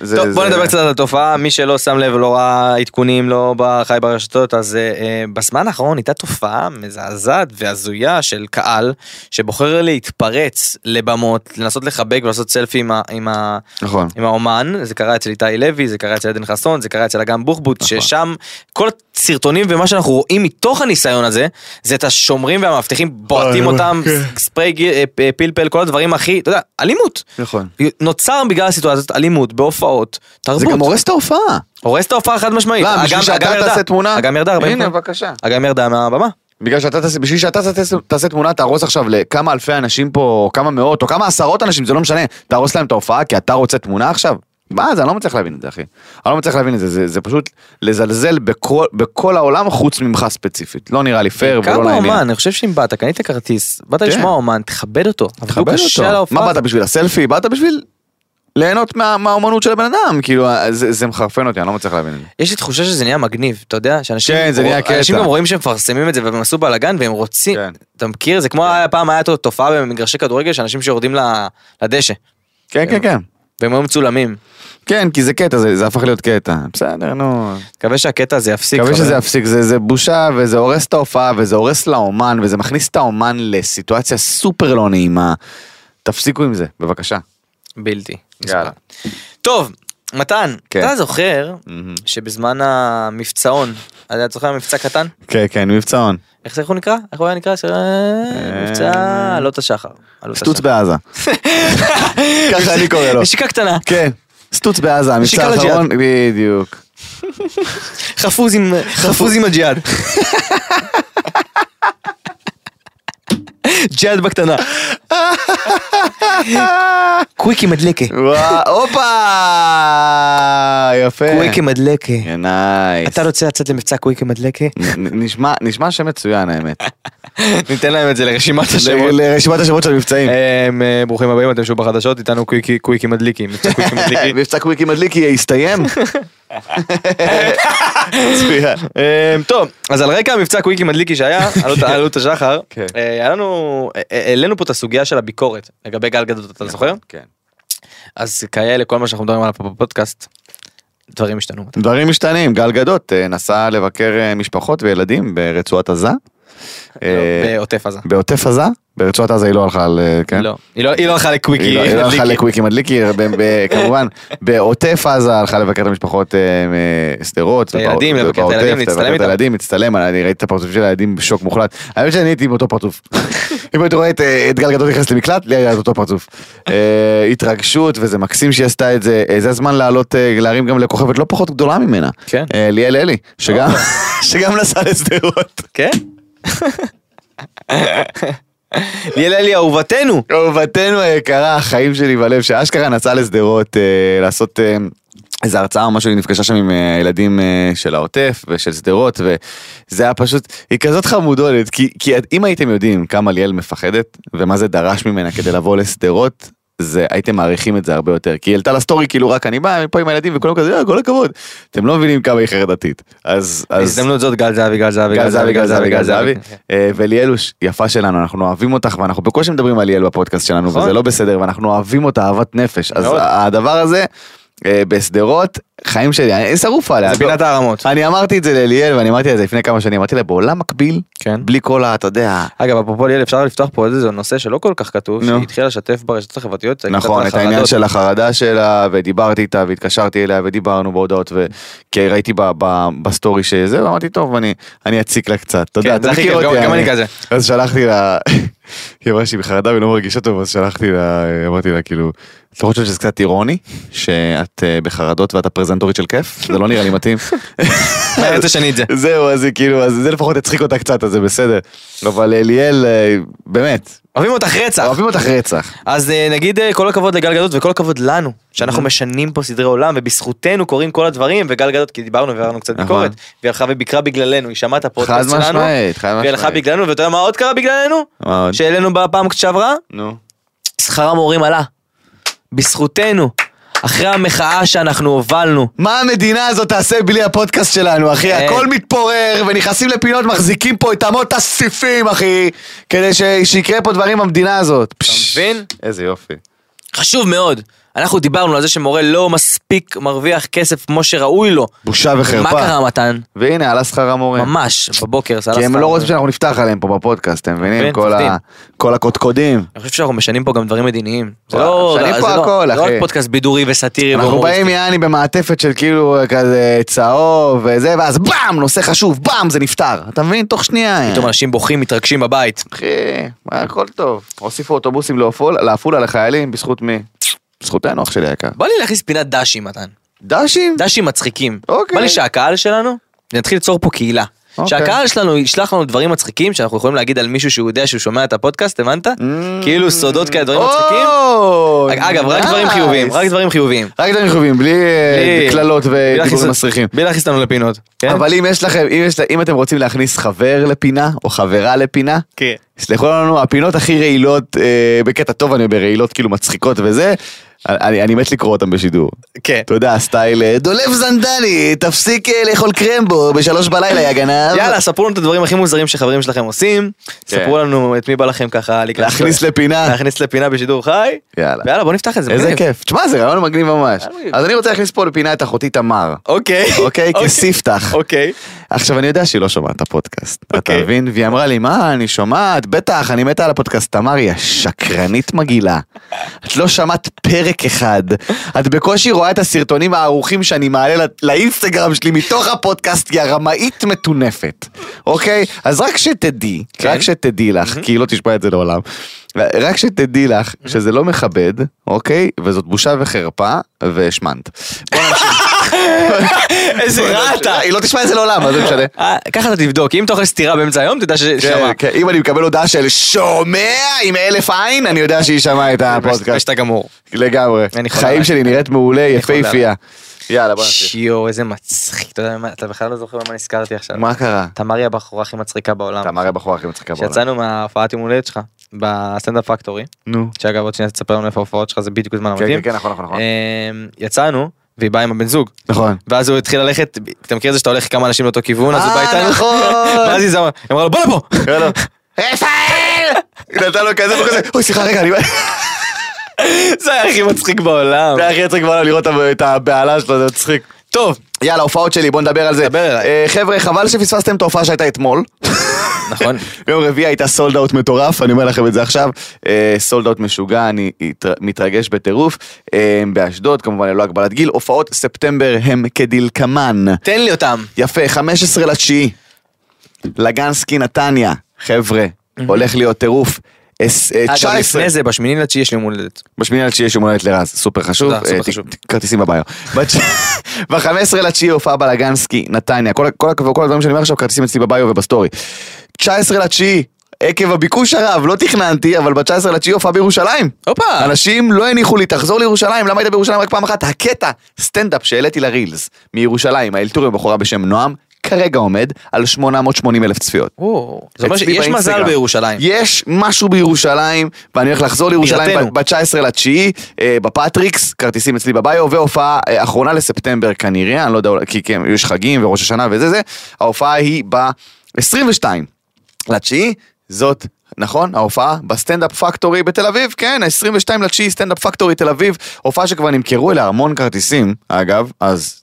זה- טוב, בוא זה- נדבר קצת על התופעה, מי שלא שם לב ולא ראה עדכונים, לא חי ברשתות, אז אה, אה, בזמן האחרון הייתה תופעה מזעזעת והזויה אוכלוסייה של קהל שבוחר להתפרץ לבמות, לנסות לחבק ולעשות סלפי עם, ה, עם, ה, נכון. עם האומן, זה קרה אצל איתי לוי, זה קרה אצל עדן חסון, זה קרה אצל אגם בוחבוט, נכון. ששם כל הסרטונים ומה שאנחנו רואים מתוך הניסיון הזה, זה את השומרים והמאבטחים בועטים אוי, אותם, כן. ספרי גיר- אה, פלפל, כל הדברים הכי, אתה יודע, אלימות. נכון. נוצר בגלל הסיטואציה הזאת אלימות בהופעות, תרבות. זה גם הורס את ההופעה. הורס את ההופעה חד משמעית. למה, בשביל אגם- שאתה אגם ירדה. תעשה תמונה? אגם ירדה, 40 הנה. בבקשה. אגם ירדה מהבמה. בגלל שאתה תעשה, בשביל שאתה תעשה, תעשה תמונה, תהרוס עכשיו לכמה אלפי אנשים פה, או כמה מאות, או כמה עשרות אנשים, זה לא משנה, תהרוס להם את ההופעה כי אתה רוצה תמונה עכשיו? מה זה, אני לא מצליח להבין את זה, אחי. אני לא מצליח להבין את זה, זה, זה פשוט לזלזל בכל, בכל העולם חוץ ממך ספציפית. לא נראה לי פייר ולא כמה נעים לי. אומן, אני חושב שאם באת, קנית כרטיס, באת כן. לשמוע אומן, תכבד אותו. תכבד על אותו. מה באת בשביל הסלפי? באת בשביל ליהנות מה- מהאומנות של הבן אדם, כאילו, זה, זה מחרפן אותי, אני לא מצליח להבין את זה. יש לי תחושה שזה נהיה מגניב, אתה יודע? שאנשים כן, זה נהיה קטע. אנשים גם רואים שהם מפרסמים את זה והם עשו בלאגן והם רוצים, כן. אתה מכיר? זה כמו היה פעם היה תופעה במגרשי כדורגל שאנשים שיורדים לדשא, כן, כן, כן. והם היו מצולמים. כן, כי זה קטע, זה, זה הפך להיות קטע. בסדר, נו. מקווה שהקטע הזה יפסיק. מקווה שזה. יפסיק, זה, זה בושה וזה הורס את ההופעה וזה הורס לאומן וזה מכניס את האומן לסיטואציה סופר לא נעימה. תפסיקו עם זה, בבקשה. בלתי. יאללה. טוב, מתן, כן. אתה זוכר שבזמן המבצעון, אתה זוכר מבצע קטן? כן, כן, מבצעון. איך זה איך הוא נקרא? איך הוא היה נקרא? מבצע עלות השחר. סטוץ. בעזה. <laughs> ככה אני קורא לו. נשיקה קטנה, כן, סטוץ בעזה, המבצע. האחרון, בדיוק. חפוז עם הג'יהאד. <laughs> ג'יהאד בקטנה. קוויקי מדלקה. הופה! יפה. quickie מדלקה. nice. אתה רוצה לצאת למבצע קוויקי מדלקה? נשמע, נשמע שם מצוין האמת. ניתן להם את זה לרשימת השמות. לרשימת השמות של המבצעים. הם, אה, ברוכים הבאים, אתם שוב בחדשות, איתנו קוויקי קוויקי מדליקי. מבצע קוויקי <laughs> מדליקי. הסתיים. אמ, טוב, אז על רקע המבצע קוויקי מדליקי שהיה, <laughs> עלות- עלות השחר, כן. אה, היה לנו, אה, אה, העלינו פה את הסוגיה של הביקורת לגבי גל גדות, אתה זוכר? כן. אז כאלה, כל מה שאנחנו מדברים עליו פה בפודקאסט, דברים השתנו. דברים משתנים, גל גדות אה, נסע לבקר אה, משפחות וילדים ברצועת עזה. אה, בעוטף עזה. בעוטף עזה, ברצועת עזה היא לא הלכה על... כן? לא, היא לא- היא לא הלכה לקוויקי היא לא- היא לא הלכה מדליקי. לקוויקי מדליקי, <laughs> כמובן, בעוטף עזה הלכה לבקר את המשפחות אה, משדרות. הילדים, לבקר את הילדים, להצטלם איתם. הילדים, להצטלם, אני ראיתי את הפרצוף של הילדים בשוק מוחלט. האמת שאני הייתי עם אותו פרצוף. <laughs> אם הייתי רואה את, אה, את גל גדות נכנס למקלט, לי היה את אותו פרצוף. התרגשות וזה מקסים שהיא עשתה את זה, זה הזמן לעלות, להרים גם לכוכבת לא פחות גדולה ממנה. כן. ליאל אלי, שגם <laughs> שגם נסע לשדרות. כן? ליאל אלי אהובתנו. אהובתנו היקרה, החיים שלי בלב, שאשכרה נסעה לשדרות אה, לעשות אה, איזה הרצאה או משהו, היא נפגשה שם עם אה, הילדים אה, של העוטף ושל שדרות, וזה היה פשוט, היא כזאת חמודונת, כי, כי אם הייתם יודעים כמה ליאל מפחדת, ומה זה דרש ממנה כדי לבוא לשדרות, זה הייתם מעריכים את זה הרבה יותר כי היא העלתה לסטורי כאילו רק אני בא מפה עם הילדים וכולם כזה "אה, כל הכבוד אתם לא מבינים כמה היא חרדתית אז אז בהזדמנות זאת גל זהבי, גל זהבי, גל זהבי, גל זהבי, גל זהבי. אה, וליאלוש, יפה שלנו, אנחנו אוהבים אותך, ואנחנו בקושי מדברים על ליאל בפודקאסט שלנו, נכון. וזה לא בסדר, ואנחנו אוהבים אותה אהבת נפש. אז. הדבר הזה, בשדרות, חיים שלי, אני שרוף עליה. זה פינת הערמות. אני אמרתי את זה לליאל, ואני אמרתי את זה לפני כמה שנים, אמרתי לה, בעולם מקביל, כן. בלי כל ה... אתה יודע... אגב, אפרופו ליאל, אפשר לפתוח פה איזה נושא שלא כל כך כתוב. שהיא התחילה לשתף ברשתות החברתיות. נכון, את העניין. של החרדה שלה, ודיברתי איתה, והתקשרתי אליה, ודיברנו בהודעות, ו- כי ראיתי ב- ב- בסטורי שזה, ואמרתי, טוב, אני- אני אציק לה קצת, אתה יודע, כן, אתה זה הכי מכיר אותי, גם- גם אני כזה. אז שלחתי לה, <laughs> היא אמרה שהיא בחרדה והיא לא מרגישה טוב, אז שלחתי לה, אמרתי לה, כאילו, את לא חושבת שזה קצת אירוני, שאת אה, בחרדות ואת הפרזנטורית של כיף? זה לא נראה לי מתאים. מהרץ השני את זה. זהו, אז היא כאילו, אז זה לפחות הצחיק אותה קצת, אז זה בסדר. אבל אליאל, אה, באמת, אוהבים אותך רצח. אוהבים אותך רצח. אז אה, נגיד אה, כל הכבוד לגל גדות וכל הכבוד לנו, Mm-hmm. שאנחנו משנים פה סדרי עולם ובזכותנו קורים כל הדברים וגל גדות כי דיברנו והעברנו קצת נכון. ביקורת והיא הלכה וביקרה בגללנו היא שמעה את חד הפודקאסט שלנו משמעית, חד והיא הלכה משמעית. בגללנו ואתה יודע מה עוד קרה בגללנו? מה עוד? שהעלינו בפעם שעברה? נו. שכר המורים עלה. בזכותנו. אחרי המחאה שאנחנו הובלנו. מה המדינה הזאת תעשה בלי הפודקאסט שלנו, אחי? אה. הכל מתפורר, ונכנסים לפינות, מחזיקים פה את אמות הסיפים, אחי, כדי ש- שיקרה פה דברים במדינה הזאת. אתה מבין? איזה יופי. חשוב מאוד. אנחנו דיברנו על זה שמורה לא מספיק מרוויח כסף כמו שראוי לו. בושה מה וחרפה. קרה מתן? והנה, עלה שכר המורה. ממש, בבוקר. סלח כי הם. לא רוצים שאנחנו נפתח עליהם פה בפודקאסט, אתם מבינים? כל ה- מפחדים. כל הקודקודים. אני חושב שאנחנו משנים פה גם דברים מדיניים. זה לא, משנים זה פה לא- הכל, זה לא אחי. רק פודקאסט בידורי וסאטירי אנחנו. באים יעני במעטפת של כאילו כזה צהוב וזה, ואז באם, נושא חשוב, באם, זה נפתר. אתה מבין? תוך שנייה. פתאום אנשים בוכים, מתרגשים בבית. אחי, הכל טוב. הוסיפו אוטובוסים לעפול- לעפולה לחיילים, בזכות מי? בזכותנו, אח שלי היקר. בא לי להכניס פינת דשים מתן. דשים? דשים מצחיקים. אוקיי. בא לי שהקהל שלנו, נתחיל ליצור פה קהילה. אוקיי. שהקהל שלנו ישלח לנו דברים מצחיקים שאנחנו יכולים להגיד על מישהו שהוא יודע שהוא שומע את הפודקאסט, הבנת? כאילו סודות כאלה, דברים מצחיקים. או, אגב, רק דברים. חיוביים, רק דברים חיוביים. רק דברים חיוביים, בלי אה, קללות ודיבורים מסריחים. בלי להכניס אותנו לפינות. כן? אבל אם יש לכם, אם, יש, אם אתם רוצים להכניס חבר לפינה, או חברה לפינה, כן. סלחו לנו, הפינות הכי רעילות, אה, בקטע טוב אני אומר, רעילות כאילו מצחיקות וזה, אני, אני מת לקרוא אותם בשידור. כן. אתה יודע, סטייל, אה, דולב זנדני, תפסיק אה, לאכול קרמבו בשלוש בלילה, יא גנב. יאללה, ספרו לנו את הדברים הכי מוזרים שחברים שלכם עושים. ספרו לנו את מי בא לכם ככה כן. להכניס לפינה. להכניס לפינה בשידור חי. יאללה. ויאללה, בוא נפתח את זה. איזה מגניב. כיף. תשמע, זה רעיון מגניב ממש. אז אני רוצה להכניס פה לפינה את אחותי תמר. אוקיי. אוקיי? כספתח. אוקיי. עכשיו אני יודע שהיא לא שומעת את הפודקאסט, אתה אוקיי. מבין? והיא אמרה לי, מה, אני שומעת, בטח, אני מתה על הפודקאסט. תמר היא השקרנית מגעילה. את לא שמעת פרק אחד. את בקושי רואה את הסרטונים הערוכים שאני מעלה לא- לאינסטגרם שלי מתוך הפודקאסט, היא הרמאית מטונפת. אוקיי? אז רק שתדעי, כן. רק שתדעי לך, כי היא לא תשמע את זה לעולם. רק שתדעי לך שזה לא מכבד, אוקיי? וזאת בושה וחרפה, והשמנת. בוא נמשיך. <laughs> איזה רע אתה. היא לא תשמע את זה לעולם, מה זה משנה? אה, ככה אתה תבדוק, אם אתה אוכל סטירה באמצע היום, תדע כן, ששמע. כן, אם אני מקבל הודעה של שומע עם אלף עין, אני יודע שהיא שמעה את הפודקאסט. שאתה גמור. לגמרי. אני חולה חיים. שלי נראית מעולה, יפהפייה. יאללה, בוא נמשיך. שיו, איזה מצחיק. אתה יודע מה, אתה בכלל לא זוכר מה נזכרתי עכשיו. מה קרה? תמר היא הבחורה הכי מצחיקה בעולם. אתה מראה בחורה הכי מצחיקה בעולם. כשיצאנו מההופעת יום הולדת שלך, בסטנדאפ פקטורי, נו. שאגב עוד שנייה תספר לנו איפה ההופעות שלך, זה בדיוק הזמן כן, המתאים. כן, כן, נכון, נכון, נכון. אמ, יצאנו, והיא באה עם הבן זוג. נכון. ואז הוא התחיל ללכת, אתה מכיר את זה שאתה הולך כמה אנשים לאותו כיוון, אז הוא בא אה, איתנו. נכון. <laughs> ואז היא אמרה לו בוא לפה. <laughs> רפאל! <laughs> היא נתן לו כזה וכזה, אוי סליחה רגע, אני... זה היה הכי מצחיק בעולם. זה הכי מצחיק בעולם לראות את הבהלה שלו, זה מצחיק. טוב, יאללה, הופעות שלי, בוא נדבר על זה. אה, חבר'ה, חבל שפספסתם את ההופעה שהייתה אתמול. נכון. <laughs> ביום רביעי הייתה סולד אאוט מטורף, אני אומר לכם את זה עכשיו. סולד אאוט משוגע, אני מתרגש בטירוף. אה, באשדוד, כמובן ללא הגבלת גיל. הופעות ספטמבר הם כדלקמן. תן לי אותם. יפה, 15 לתשיעי. לגנסקי נתניה. חבר'ה, הולך להיות טירוף. אס- אה, אגב, 19. לפני זה, בשמיני לתשיעי יש לי יום הולדת. בשמיני לתשיעי יש יום הולדת לרז, סופר חשוב. אה, כרטיסים בביו. ב-15 <laughs> לתשיעי הופעה בלגנסקי, נתניה, כל הדברים שאני אומר עכשיו, כרטיסים אצלי בביו ובסטורי. 19 לתשיעי, עקב הביקוש הרב, לא תכננתי, אבל ב-19 לתשיעי הופעה בירושלים. הופה. אנשים לא הניחו לי, תחזור לירושלים, למה היית בירושלים רק פעם אחת? הקטע, סטנדאפ שהעליתי לרילס מירושלים, האלתור עם בחורה בשם נועם, כרגע עומד על 880 אלף צפיות. או, זה אומר שיש מזל. בירושלים. יש משהו בירושלים, ואני הולך לחזור לירושלים בירתנו. ב-19 לתשיעי, אה, בפטריקס, כרטיסים אצלי בביו, והופעה אה, אחרונה לספטמבר כנראה, אני לא יודע, כי כן, יש חגים וראש השנה וזה זה, ההופעה היא ב-22 לתשיעי, זאת... נכון, ההופעה בסטנדאפ פקטורי בתל אביב, כן, 22 לתשיעי סטנדאפ פקטורי תל אביב, הופעה שכבר נמכרו אליה המון כרטיסים, אגב, אז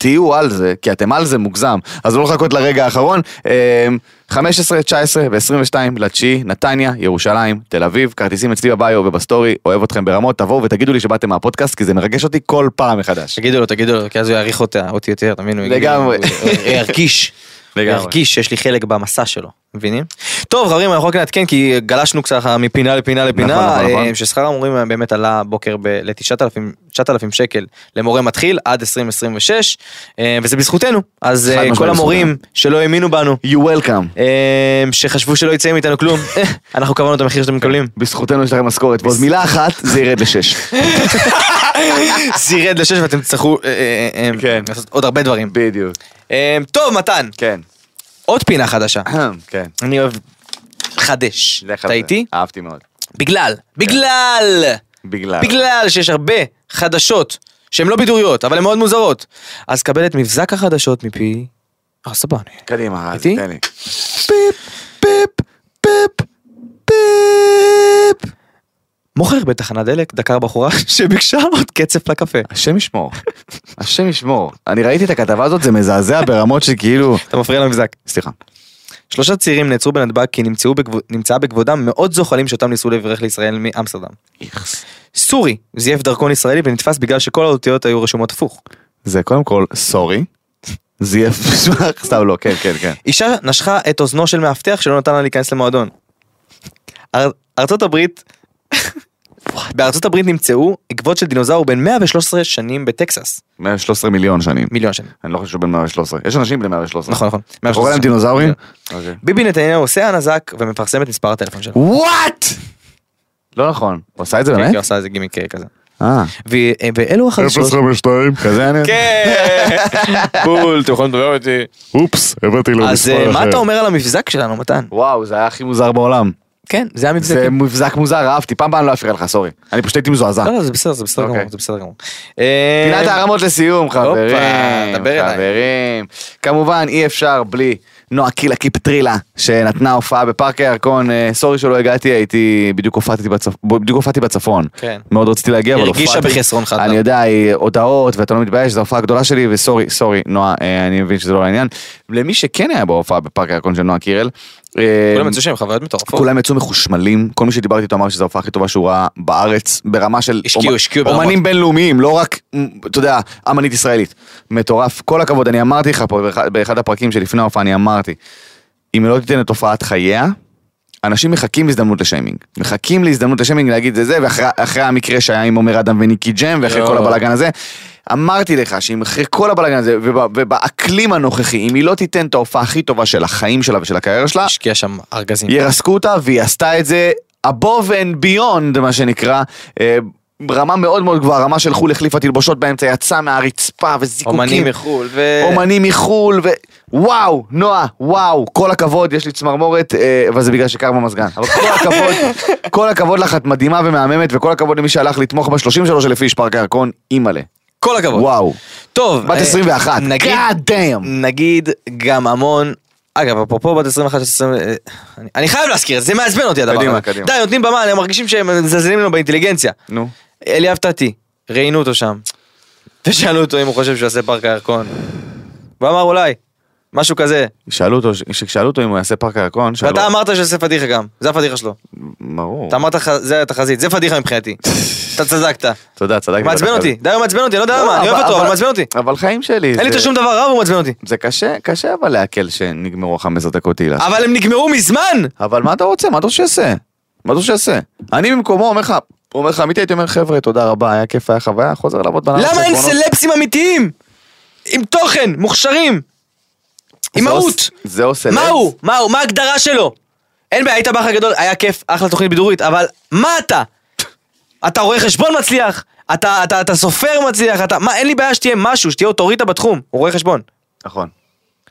תהיו על זה, כי אתם על זה מוגזם, אז לא לחכות לרגע האחרון. אמ, 15, 19 ו-22 לתשיעי, נתניה, ירושלים, תל אביב, כרטיסים אצלי בביו ובסטורי, אוהב אתכם ברמות, תבואו ותגידו לי שבאתם מהפודקאסט, כי זה מרגש אותי כל פעם מחדש. תגידו לו, תגידו לו, כי אז הוא יעריך אותה- אותי יותר, לי, לגמרי. ירגיש. ירגיש שיש לי חלק במסע שלו, מבינים? טוב חברים, אנחנו רק נעדכן כי גלשנו קצת מפינה לפינה נכון, לפינה, נכון, נכון. אה, ששכר המורים באמת עלה הבוקר ל-9,000 שקל למורה מתחיל עד 2026, אה, וזה בזכותנו. אז אה, כל המורים שלא האמינו בנו, You welcome. אה, שחשבו שלא יצא מאיתנו כלום, אה, אנחנו קבענו את המחיר שאתם מקבלים. בזכותנו יש לכם משכורת, ועוד מילה אחת, זה ירד לשש. <laughs> זה ירד לשש ואתם תצטרכו אה, אה, אה, כן. לעשות עוד הרבה דברים. בדיוק. אה, טוב מתן, כן. עוד פינה חדשה. כן. אני אוהב חדש. אתה. איתי? אהבתי מאוד. בגלל, בגלל, בגלל. בגלל שיש הרבה חדשות שהן לא בידוריות, אבל הן מאוד מוזרות. אז קבל את מבזק החדשות מפי... אה, סבבה. קדימה, איתי? תן לי. פיפ, פיפ, פיפ, פיפ. מוכר בתחנת דלק, דקר בחורה <laughs> שביקשה עוד קצף לקפה. השם ישמור. השם ישמור. אני ראיתי את הכתבה הזאת, זה מזעזע ברמות שכאילו... <laughs> אתה מפריע למבזק. סליחה. שלושה צעירים נעצרו בנתב"ג כי נמצאו בכבוד- נמצאה בכבודם מאות זוחלים שאותם ניסו לברך לישראל מאמסטרדם. סורי זייף דרכון ישראלי ונתפס בגלל שכל האותיות היו רשומות הפוך. זה קודם כל, סורי. זייף, <laughs> סתם לא, כן, כן, כן. אישה נשכה את אוזנו של מאבטח שלא נתן לה להיכנס למועדון. אר- ארצות הברית, <laughs> בארצות הברית נמצאו עקבות של דינוזאור בן 113 שנים בטקסס. 113 מיליון שנים. מיליון שנים. אני לא חושב שהוא בן 113. יש אנשים בני 113. נכון נכון. אתה קורא 113 להם. דינוזאורים? כן. אוקיי. ביבי נתניהו עושה הנזק ומפרסם את מספר הטלפון שלו. וואט! לא נכון. הוא עשה את זה כן, באמת? כי הוא עשה איזה גימיק אה, כזה. אה. ואלו החדשות. 052. כזה אני... כן. <laughs> בול, אתם יכולים לדבר איתי. אופס, הבאתי לו אז אה, מה אתה אומר על המבזק שלנו מתן? וואו, זה היה הכי מוזר בעולם. כן, זה המבזק. זה מבזק מוזר, אהבתי. פעם הבאה אני לא אפריע לך, סורי. אני פשוט הייתי מזועזע. לא, לא, זה בסדר, זה בסדר אוקיי. גמור, זה בסדר גמור. אה, פינת הערמות לסיום, חברים. חברים. כמובן, אי אפשר בלי נועה קילה קיפטרילה, שנתנה הופעה בפארק הירקון. אה, סורי שלא הגעתי, הייתי, בדיוק הופעתי בצפון. כן. מאוד רציתי להגיע, אבל הופעתי. הרגישה בחסרונך. אני יודע, הודעות, ואתה לא מתבייש, זו הופעה גדולה שלי, וסורי, סורי, נועה, אה, אני מבין שזה לא העניין. למי שכן היה בהופעה בפארק הירקון של נועה קירל, אה, כולם יצאו שם חוויות מטורפות. כולם יצאו מחושמלים, כל מי שדיברתי איתו אמר שזו ההופעה הכי טובה שהוא ראה בארץ, ברמה של השקיעו, השקיעו. אומנים בינלאומיים, לא רק, אתה יודע, אמנית ישראלית. מטורף, כל הכבוד, אני אמרתי לך פה באחד, באחד הפרקים שלפני ההופעה, אני אמרתי, אם היא לא תיתן את הופעת חייה, אנשים מחכים להזדמנות לשיימינג. מחכים להזדמנות לשיימינג להגיד זה זה, ואחרי אחרי המקרה שהיה עם עומר אדם וניקי ג'ם, ואחרי כל. הבלאגן הזה, אמרתי לך שאם אחרי כל הבלאגן הזה, וב- ובאקלים הנוכחי, אם היא לא תיתן את ההופעה הכי טובה של החיים שלה ושל הקריירה שלה, השקיע שם ארגזים. ירסקו אותה, והיא עשתה את זה above and beyond, מה שנקרא. אה, רמה מאוד מאוד גבוהה, רמה של חו"ל החליפה תלבושות באמצע, יצאה מהרצפה וזיקוקים. אומנים מחו"ל. ו... אומנים מחו"ל, ו... וואו, נועה, וואו, כל הכבוד, יש לי צמרמורת, אה, אבל זה בגלל שקר במזגן. אבל כל הכבוד, <laughs> כל הכבוד לך, את מדהימה ומהממת, וכל הכבוד למי שהלך לתמוך ב-33 אלף איש פארק הירקון, אימא'לה. כל הכבוד. וואו, טוב. בת אה, 21, נגיד, God damn. נגיד גם המון. אגב, אפרופו בת 21, 20, אה, אני- אני חייב להזכיר, זה מעצבן אותי הדבר קדימה, הזה. קדימה. די, נותנים במה, הם מרגישים שהם מזלזלים לנו באינטליגנציה. נו. אליאב טאטי, ראיינו אותו שם. ושאלו אותו אם הוא חושב שהוא יעשה פארק הירקון. והוא אמר אולי, משהו כזה. שאלו אותו, כששאלו אותו אם הוא יעשה פארק הירקון, שאלו... ואתה אמרת שיעשה פדיחה גם, זה הפדיחה שלו. ברור. אתה אמרת, זה התחזית, זה פדיחה מבחינתי. <laughs> אתה צדקת. תודה, צדקתי. מעצבן אותי, די הוא מעצבן אותי, אני לא יודע לא, למה, אני אוהב אותו, אבל מעצבן אותי. אבל חיים שלי. אין לי שום דבר רע והוא מעצבן אותי. זה קשה, קשה אבל לעכל שנגמרו 15 דקות תהילה. אבל הם נגמרו מזמן! אבל מה אתה רוצה? מה אתה רוצה שיעשה? מה אתה רוצה שיעשה? אני במקומו אומר לך, הוא אומר לך אמיתי הייתי אומר חבר'ה תודה רבה היה כיף היה חוויה חוזר לעבוד בנהלת למה אין חשבונות." סלפסים אמיתיים? עם תוכן, מוכשרים. עם מהות. זה או סלפס. מה הוא? מה הוא? מה ההגדרה שלו? אין בעיה, היית באח הגדול, היה כיף, אחלה תוכנית בידורית, אבל מה אתה? אתה רואה חשבון מצליח, אתה, אתה, אתה סופר מצליח, אתה, מה, אין לי בעיה שתהיה משהו, שתהיה אוטוריטה בתחום, הוא רואה חשבון. נכון.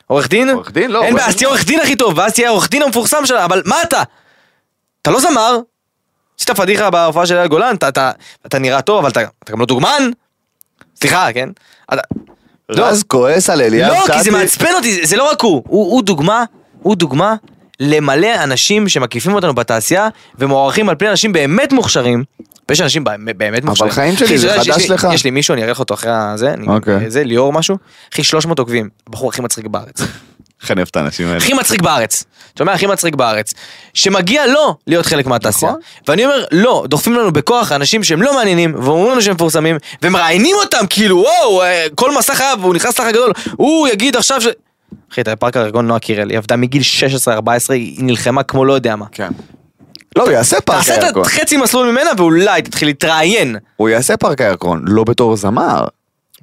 עורך דין? עורך דין? לא, אין בעיה, אז. תהיה עורך דין הכי טוב, ואז תהיה העורך דין המפורסם שלה, אבל מה אתה? אתה לא זמר, עשית פדיחה בהופעה של אייל גולן, אתה, אתה, אתה נראה טוב, אבל אתה, אתה גם לא דוגמן? סליחה, כן? אתה, לא. רז כועס על אליאב לא, כי זה קאטי. מעצבן אותי, זה- זה לא רק הוא, הוא, הוא דוגמה, הוא דוגמה למלא אנשים שמקיפים אותנו בתעשייה ומוערכים על פני אנשים באמת מוכשרים. ויש אנשים באמת- באמת מוכשרים. חיים שלי, זה חדש לי- לך. יש לי מישהו, אני אראה לך אותו אחרי הזה, אוקיי. זה ליאור משהו, אחי 300 עוקבים, הבחור הכי מצחיק בארץ. איך אני אוהב את האנשים האלה. הכי מצחיק בארץ. אתה שומע? הכי מצחיק בארץ. שמגיע לו להיות חלק מהתעשייה. נכון. ואני אומר, לא, דוחפים לנו בכוח אנשים שהם לא מעניינים, ואומרים לנו שהם מפורסמים, ומראיינים אותם, כאילו, וואו, אה, כל מסע חייו, והוא נכנס לאח הגדול, הוא יגיד עכשיו ש... אחי, אתה בפארק הארגון נועה קירל, היא עבדה מגיל 16-14, היא נלחמה כמו לא יודע מה. כן. לא, הוא יעשה פארק תעשה את הירקון. החצי מסלול ממנה, ואולי תתחיל להתראיין. הוא יעשה פארק הירקון, לא בתור זמר.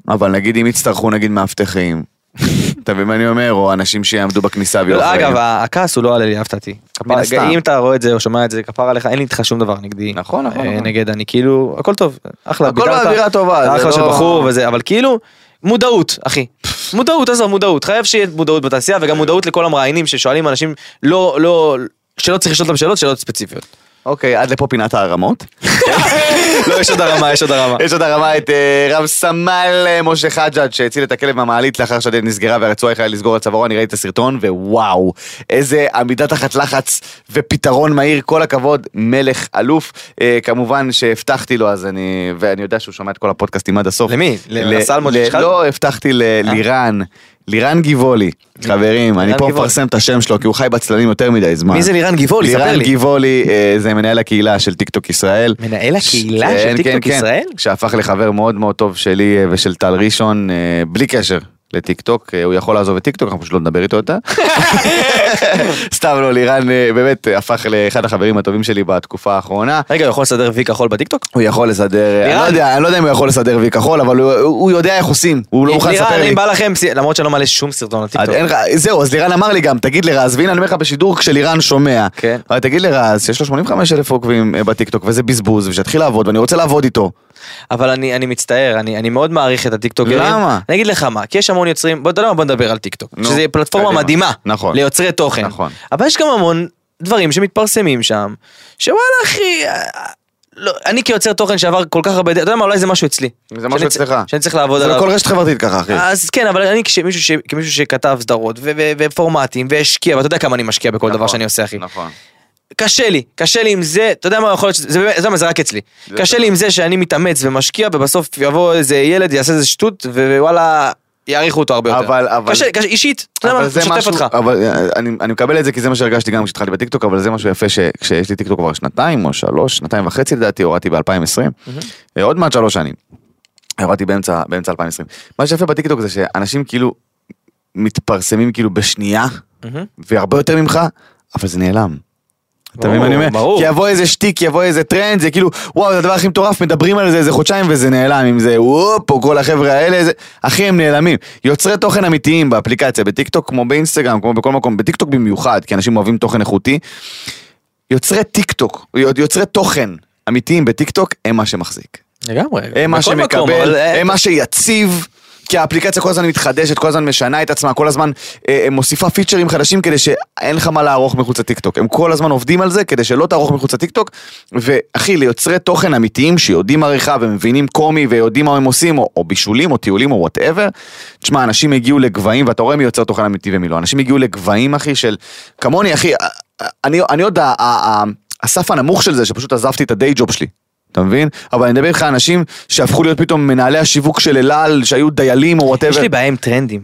אבל נגיד אם יצטרכו נגיד מאבטחים. <laughs> אתה מבין מה אני אומר? או אנשים שיעמדו בכניסה ויהיו לא. אגב, הכעס הוא לא על. מן הסתם. אם אתה רואה את זה או שומע את זה, כפר עליך, אין לי איתך שום דבר נגדי. נכון, נכון, אה, נכון. נגד, אני כאילו, הכל טוב, אחלה, הכל באווירה טובה, אחלה של לא- בחור וזה, אבל כאילו, מודעות, אחי. מודעות, עזוב, מודעות. חייב שיהיה מודעות בתעשייה, וגם מודעות לכל המראיינים ששואלים אנשים לא, לא, שלא צריך לשאול אותם שאלות, שאלות ספציפיות. אוקיי, עד לפה פינת הערמות. <laughs> לא, יש עוד הרמה, יש עוד הרמה. יש עוד הרמה את אה, רב סמל אה, משה חג'אג' שהציל את הכלב מהמעלית לאחר שהדלת נסגרה והרצועה החלה לסגור את צווארו, אני ראיתי את הסרטון ווואו, איזה עמידה תחת לחץ ופתרון מהיר, כל הכבוד, מלך אלוף. אה, כמובן שהבטחתי לו אז אני, ואני יודע שהוא שומע את כל הפודקאסטים עד הסוף. למי? לסלמון? לא, הבטחתי ללירן. לירן גיבולי, חברים, אני פה. מפרסם את השם שלו כי הוא חי בצללים יותר מדי זמן. מי זה לירן גיבולי? ספר לירן לי. גיבולי אה, זה מנהל הקהילה של טיקטוק ישראל. מנהל הקהילה כן, של כן, טיקטוק כן. ישראל? שהפך לחבר מאוד מאוד טוב שלי אה, ושל טל ראשון, אה, בלי קשר לטיקטוק, אה, הוא יכול לעזוב את טיקטוק, אנחנו פשוט לא נדבר איתו יותר. <laughs> סתם לא, לירן אה, באמת אה, הפך לאחד החברים הטובים שלי בתקופה האחרונה. רגע, הוא יכול לסדר וי כחול בטיקטוק? הוא יכול לסדר, אני לירן. לא יודע, אני לא יודע אם הוא יכול לסדר וי כחול, אבל הוא- יודע איך עושים, הוא לא מוכן לספר לירן, לי. אם בא לכם, למרות שאני לא מעלה שום סרטון לטיקטוק. זהו, אז לירן אמר לי גם, תגיד לרז, והנה אני אומר לך בשידור כשלירן שומע, כן. תגיד לרז, שיש לו 85 אלף עוקבים אה, בטיקטוק וזה בזבוז, ושיתחיל לעבוד, ואני רוצה לעבוד איתו. אבל אני, אני מצטער, אני, אני מאוד מעריך את הטיקטוקרים. למה? אני אגיד לך מה, כי יש המון יוצרים, בוא, אתה יודע מה, בוא נדבר על טיקטוק. נו, שזה פלטפורמה קדימה. מדהימה. נכון. ליוצרי תוכן. נכון. אבל יש גם המון דברים שמתפרסמים שם, שוואלה אחי, לא, אני כיוצר תוכן שעבר כל כך הרבה, אתה יודע מה, אולי זה משהו אצלי. זה משהו אצלך. שאני צריך לעבוד זה עליו. בכל רשת חברתית ככה, אחי. אז כן, אבל אני כשמישהו, ש... כמישהו שכתב סדרות ופורמטים והשקיע, ואתה יודע כמה אני משקיע בכל דבר נכון, שאני עושה אחי. נכון. קשה לי, קשה לי עם זה, אתה יודע מה יכול להיות, שזה- זה מה, זה רק אצלי. זה קשה. לי עם זה שאני מתאמץ ומשקיע ובסוף יבוא איזה ילד יעשה איזה שטות ווואלה יעריכו אותו הרבה יותר. אבל- קשה, קשה, אישית, אתה יודע מה, זה משהו, אותך. אבל אה, אני, אני מקבל את זה כי זה מה שהרגשתי גם כשהתחלתי בטיקטוק, אבל זה משהו יפה שכשיש לי טיקטוק כבר שנתיים או שלוש, שנתיים וחצי לדעתי, הורדתי ב-2020, עוד מעט שלוש שנים. הורדתי באמצע, באמצע 2020. מה שיפה בטיקטוק זה שאנשים כאילו מתפרסמים כאילו בשנייה, מהמם. והרבה יותר ממך, אבל זה נעלם. אתה מבין מה אני אומר? ברור. כי יבוא איזה שטיק, יבוא איזה טרנד, זה כאילו, וואו, זה הדבר הכי מטורף, מדברים על זה איזה חודשיים וזה נעלם, אם זה וופ, או כל החבר'ה האלה, זה, אחי, הם נעלמים. יוצרי תוכן אמיתיים באפליקציה, בטיקטוק כמו באינסטגרם, כמו בכל מקום, בטיקטוק במיוחד, כי אנשים אוהבים תוכן איכותי. יוצרי טיקטוק, יוצרי תוכן אמיתיים בטיקטוק, הם מה שמחזיק. לגמרי. הם מה מקום, שמקבל, אבל, אה, הם מה שיציב. כי האפליקציה כל הזמן מתחדשת, כל הזמן משנה את עצמה, כל הזמן אה, אה, מוסיפה פיצ'רים חדשים כדי שאין לך מה לערוך מחוץ לטיקטוק. הם כל הזמן עובדים על זה כדי שלא תערוך מחוץ לטיקטוק. ואחי, ליוצרי תוכן אמיתיים שיודעים עריכה ומבינים קומי ויודעים מה הם עושים, או, או בישולים או טיולים או whatever. תשמע, אנשים הגיעו לגבהים, ואתה רואה מי יוצר תוכן אמיתי ומי לא. אנשים הגיעו לגבהים, אחי, של... כמוני, אחי, אה, אה, אני, אני עוד... הסף הנמוך של זה, שפשוט עזבתי את ה day job שלי. אתה מבין? אבל אני מדבר איתך על אנשים שהפכו להיות פתאום מנהלי השיווק של אלעל, שהיו דיילים או whatever. יש לי בעיה עם טרנדים.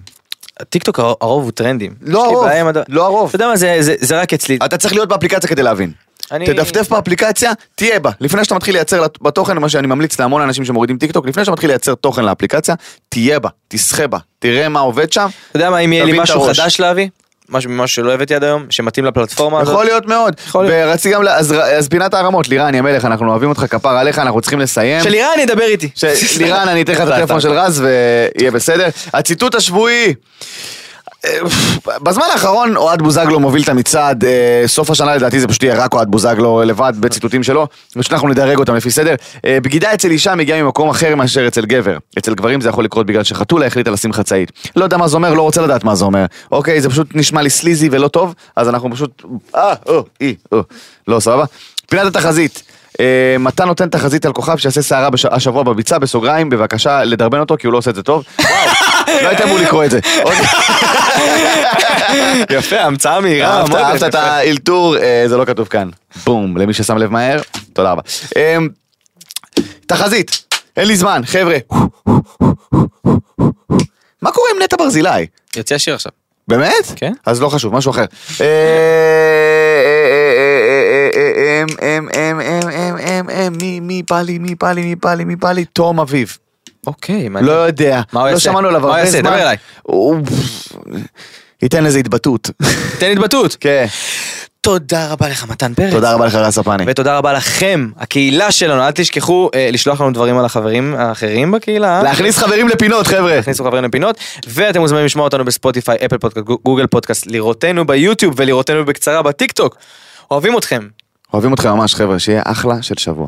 טיקטוק הר- הרוב הוא טרנדים. לא הרוב, בעיה לא הרוב. אתה יודע מה, זה- זה- זה רק אצלי. אתה צריך להיות באפליקציה כדי להבין. אני- תדפדף באפליקציה, תהיה בה. לפני שאתה מתחיל לייצר בתוכן, מה שאני ממליץ להמון אנשים שמורידים טיקטוק, לפני שאתה מתחיל לייצר תוכן לאפליקציה, תהיה בה, תשחה בה, תראה מה עובד שם. אתה יודע מה, אם יהיה לי משהו. חדש להביא, משהו ממשהו שלא הבאתי עד היום, שמתאים לפלטפורמה הזאת. יכול להיות מאוד. יכול להיות. ורציתי גם, לה- אז אז פינת הערמות, לירן, יא מלך, אנחנו אוהבים אותך, כפר עליך, אנחנו צריכים לסיים. שלירן ידבר איתי. ש- לירן, אני אתן לך את הטלפון. של רז ויהיה בסדר. הציטוט השבועי. בזמן האחרון אוהד בוזגלו מוביל את המצעד, אה, סוף השנה לדעתי זה פשוט יהיה רק אוהד בוזגלו לבד בציטוטים שלו, פשוט אנחנו נדרג אותם לפי סדר. אה, בגידה אצל אישה מגיעה ממקום אחר מאשר אצל גבר. אצל גברים זה יכול לקרות בגלל שחתולה החליטה לשים חצאית. לא יודע מה זה אומר, לא רוצה לדעת מה זה אומר. אוקיי, זה פשוט נשמע לי סליזי ולא טוב, אז אנחנו פשוט... אה, או, אי, או. לא, סבבה? פינת התחזית. אה, מתן נותן תחזית על כוכב שיעשה סערה השבוע בביצה בסוגריים, בבקשה לדרבן אותו כי הוא לא עושה את זה טוב. וואו, לא הייתם אמור לקרוא את זה. יפה, המצאה מהירה. אהבת. את האלתור, אה, זה לא כתוב כאן. בום, למי ששם לב מהר, תודה רבה. אה, תחזית, אין לי זמן, חבר'ה. מה קורה עם נטע ברזילי? יוצא השיר עכשיו. באמת? כן. אז לא חשוב, משהו אחר. אה, אה, אמ, אמ, אמ, אמ, אמ, אמ, אמ, מי בא לי, מי בא לי, מי בא לי, מי בא לי? תום אביב. אוקיי, מעניין. לא יודע. מה הוא לא יעשה? שמענו עליו מה הוא הרבה יעשה? זמן. דבר אליי. הוא- ייתן לזה התבטאות. תן התבטאות. <laughs> כן. תודה רבה לך מתן פרץ. תודה רבה לך רז ספני. ותודה רבה לכם, הקהילה שלנו, אל תשכחו אה, לשלוח לנו דברים על החברים האחרים בקהילה. אה? להכניס חברים לפינות, חבר'ה. תכניסו חברים לפינות, ואתם מוזמנים לשמוע אותנו בספוטיפיי, אפל פודקאסט, גוגל פודקאסט, לראותנו ביוטיוב ולראותנו בקצרה בטיק טוק. אוהבים אתכם. אוהבים אתכם ממש, חבר'ה, שיהיה אחלה של שבוע.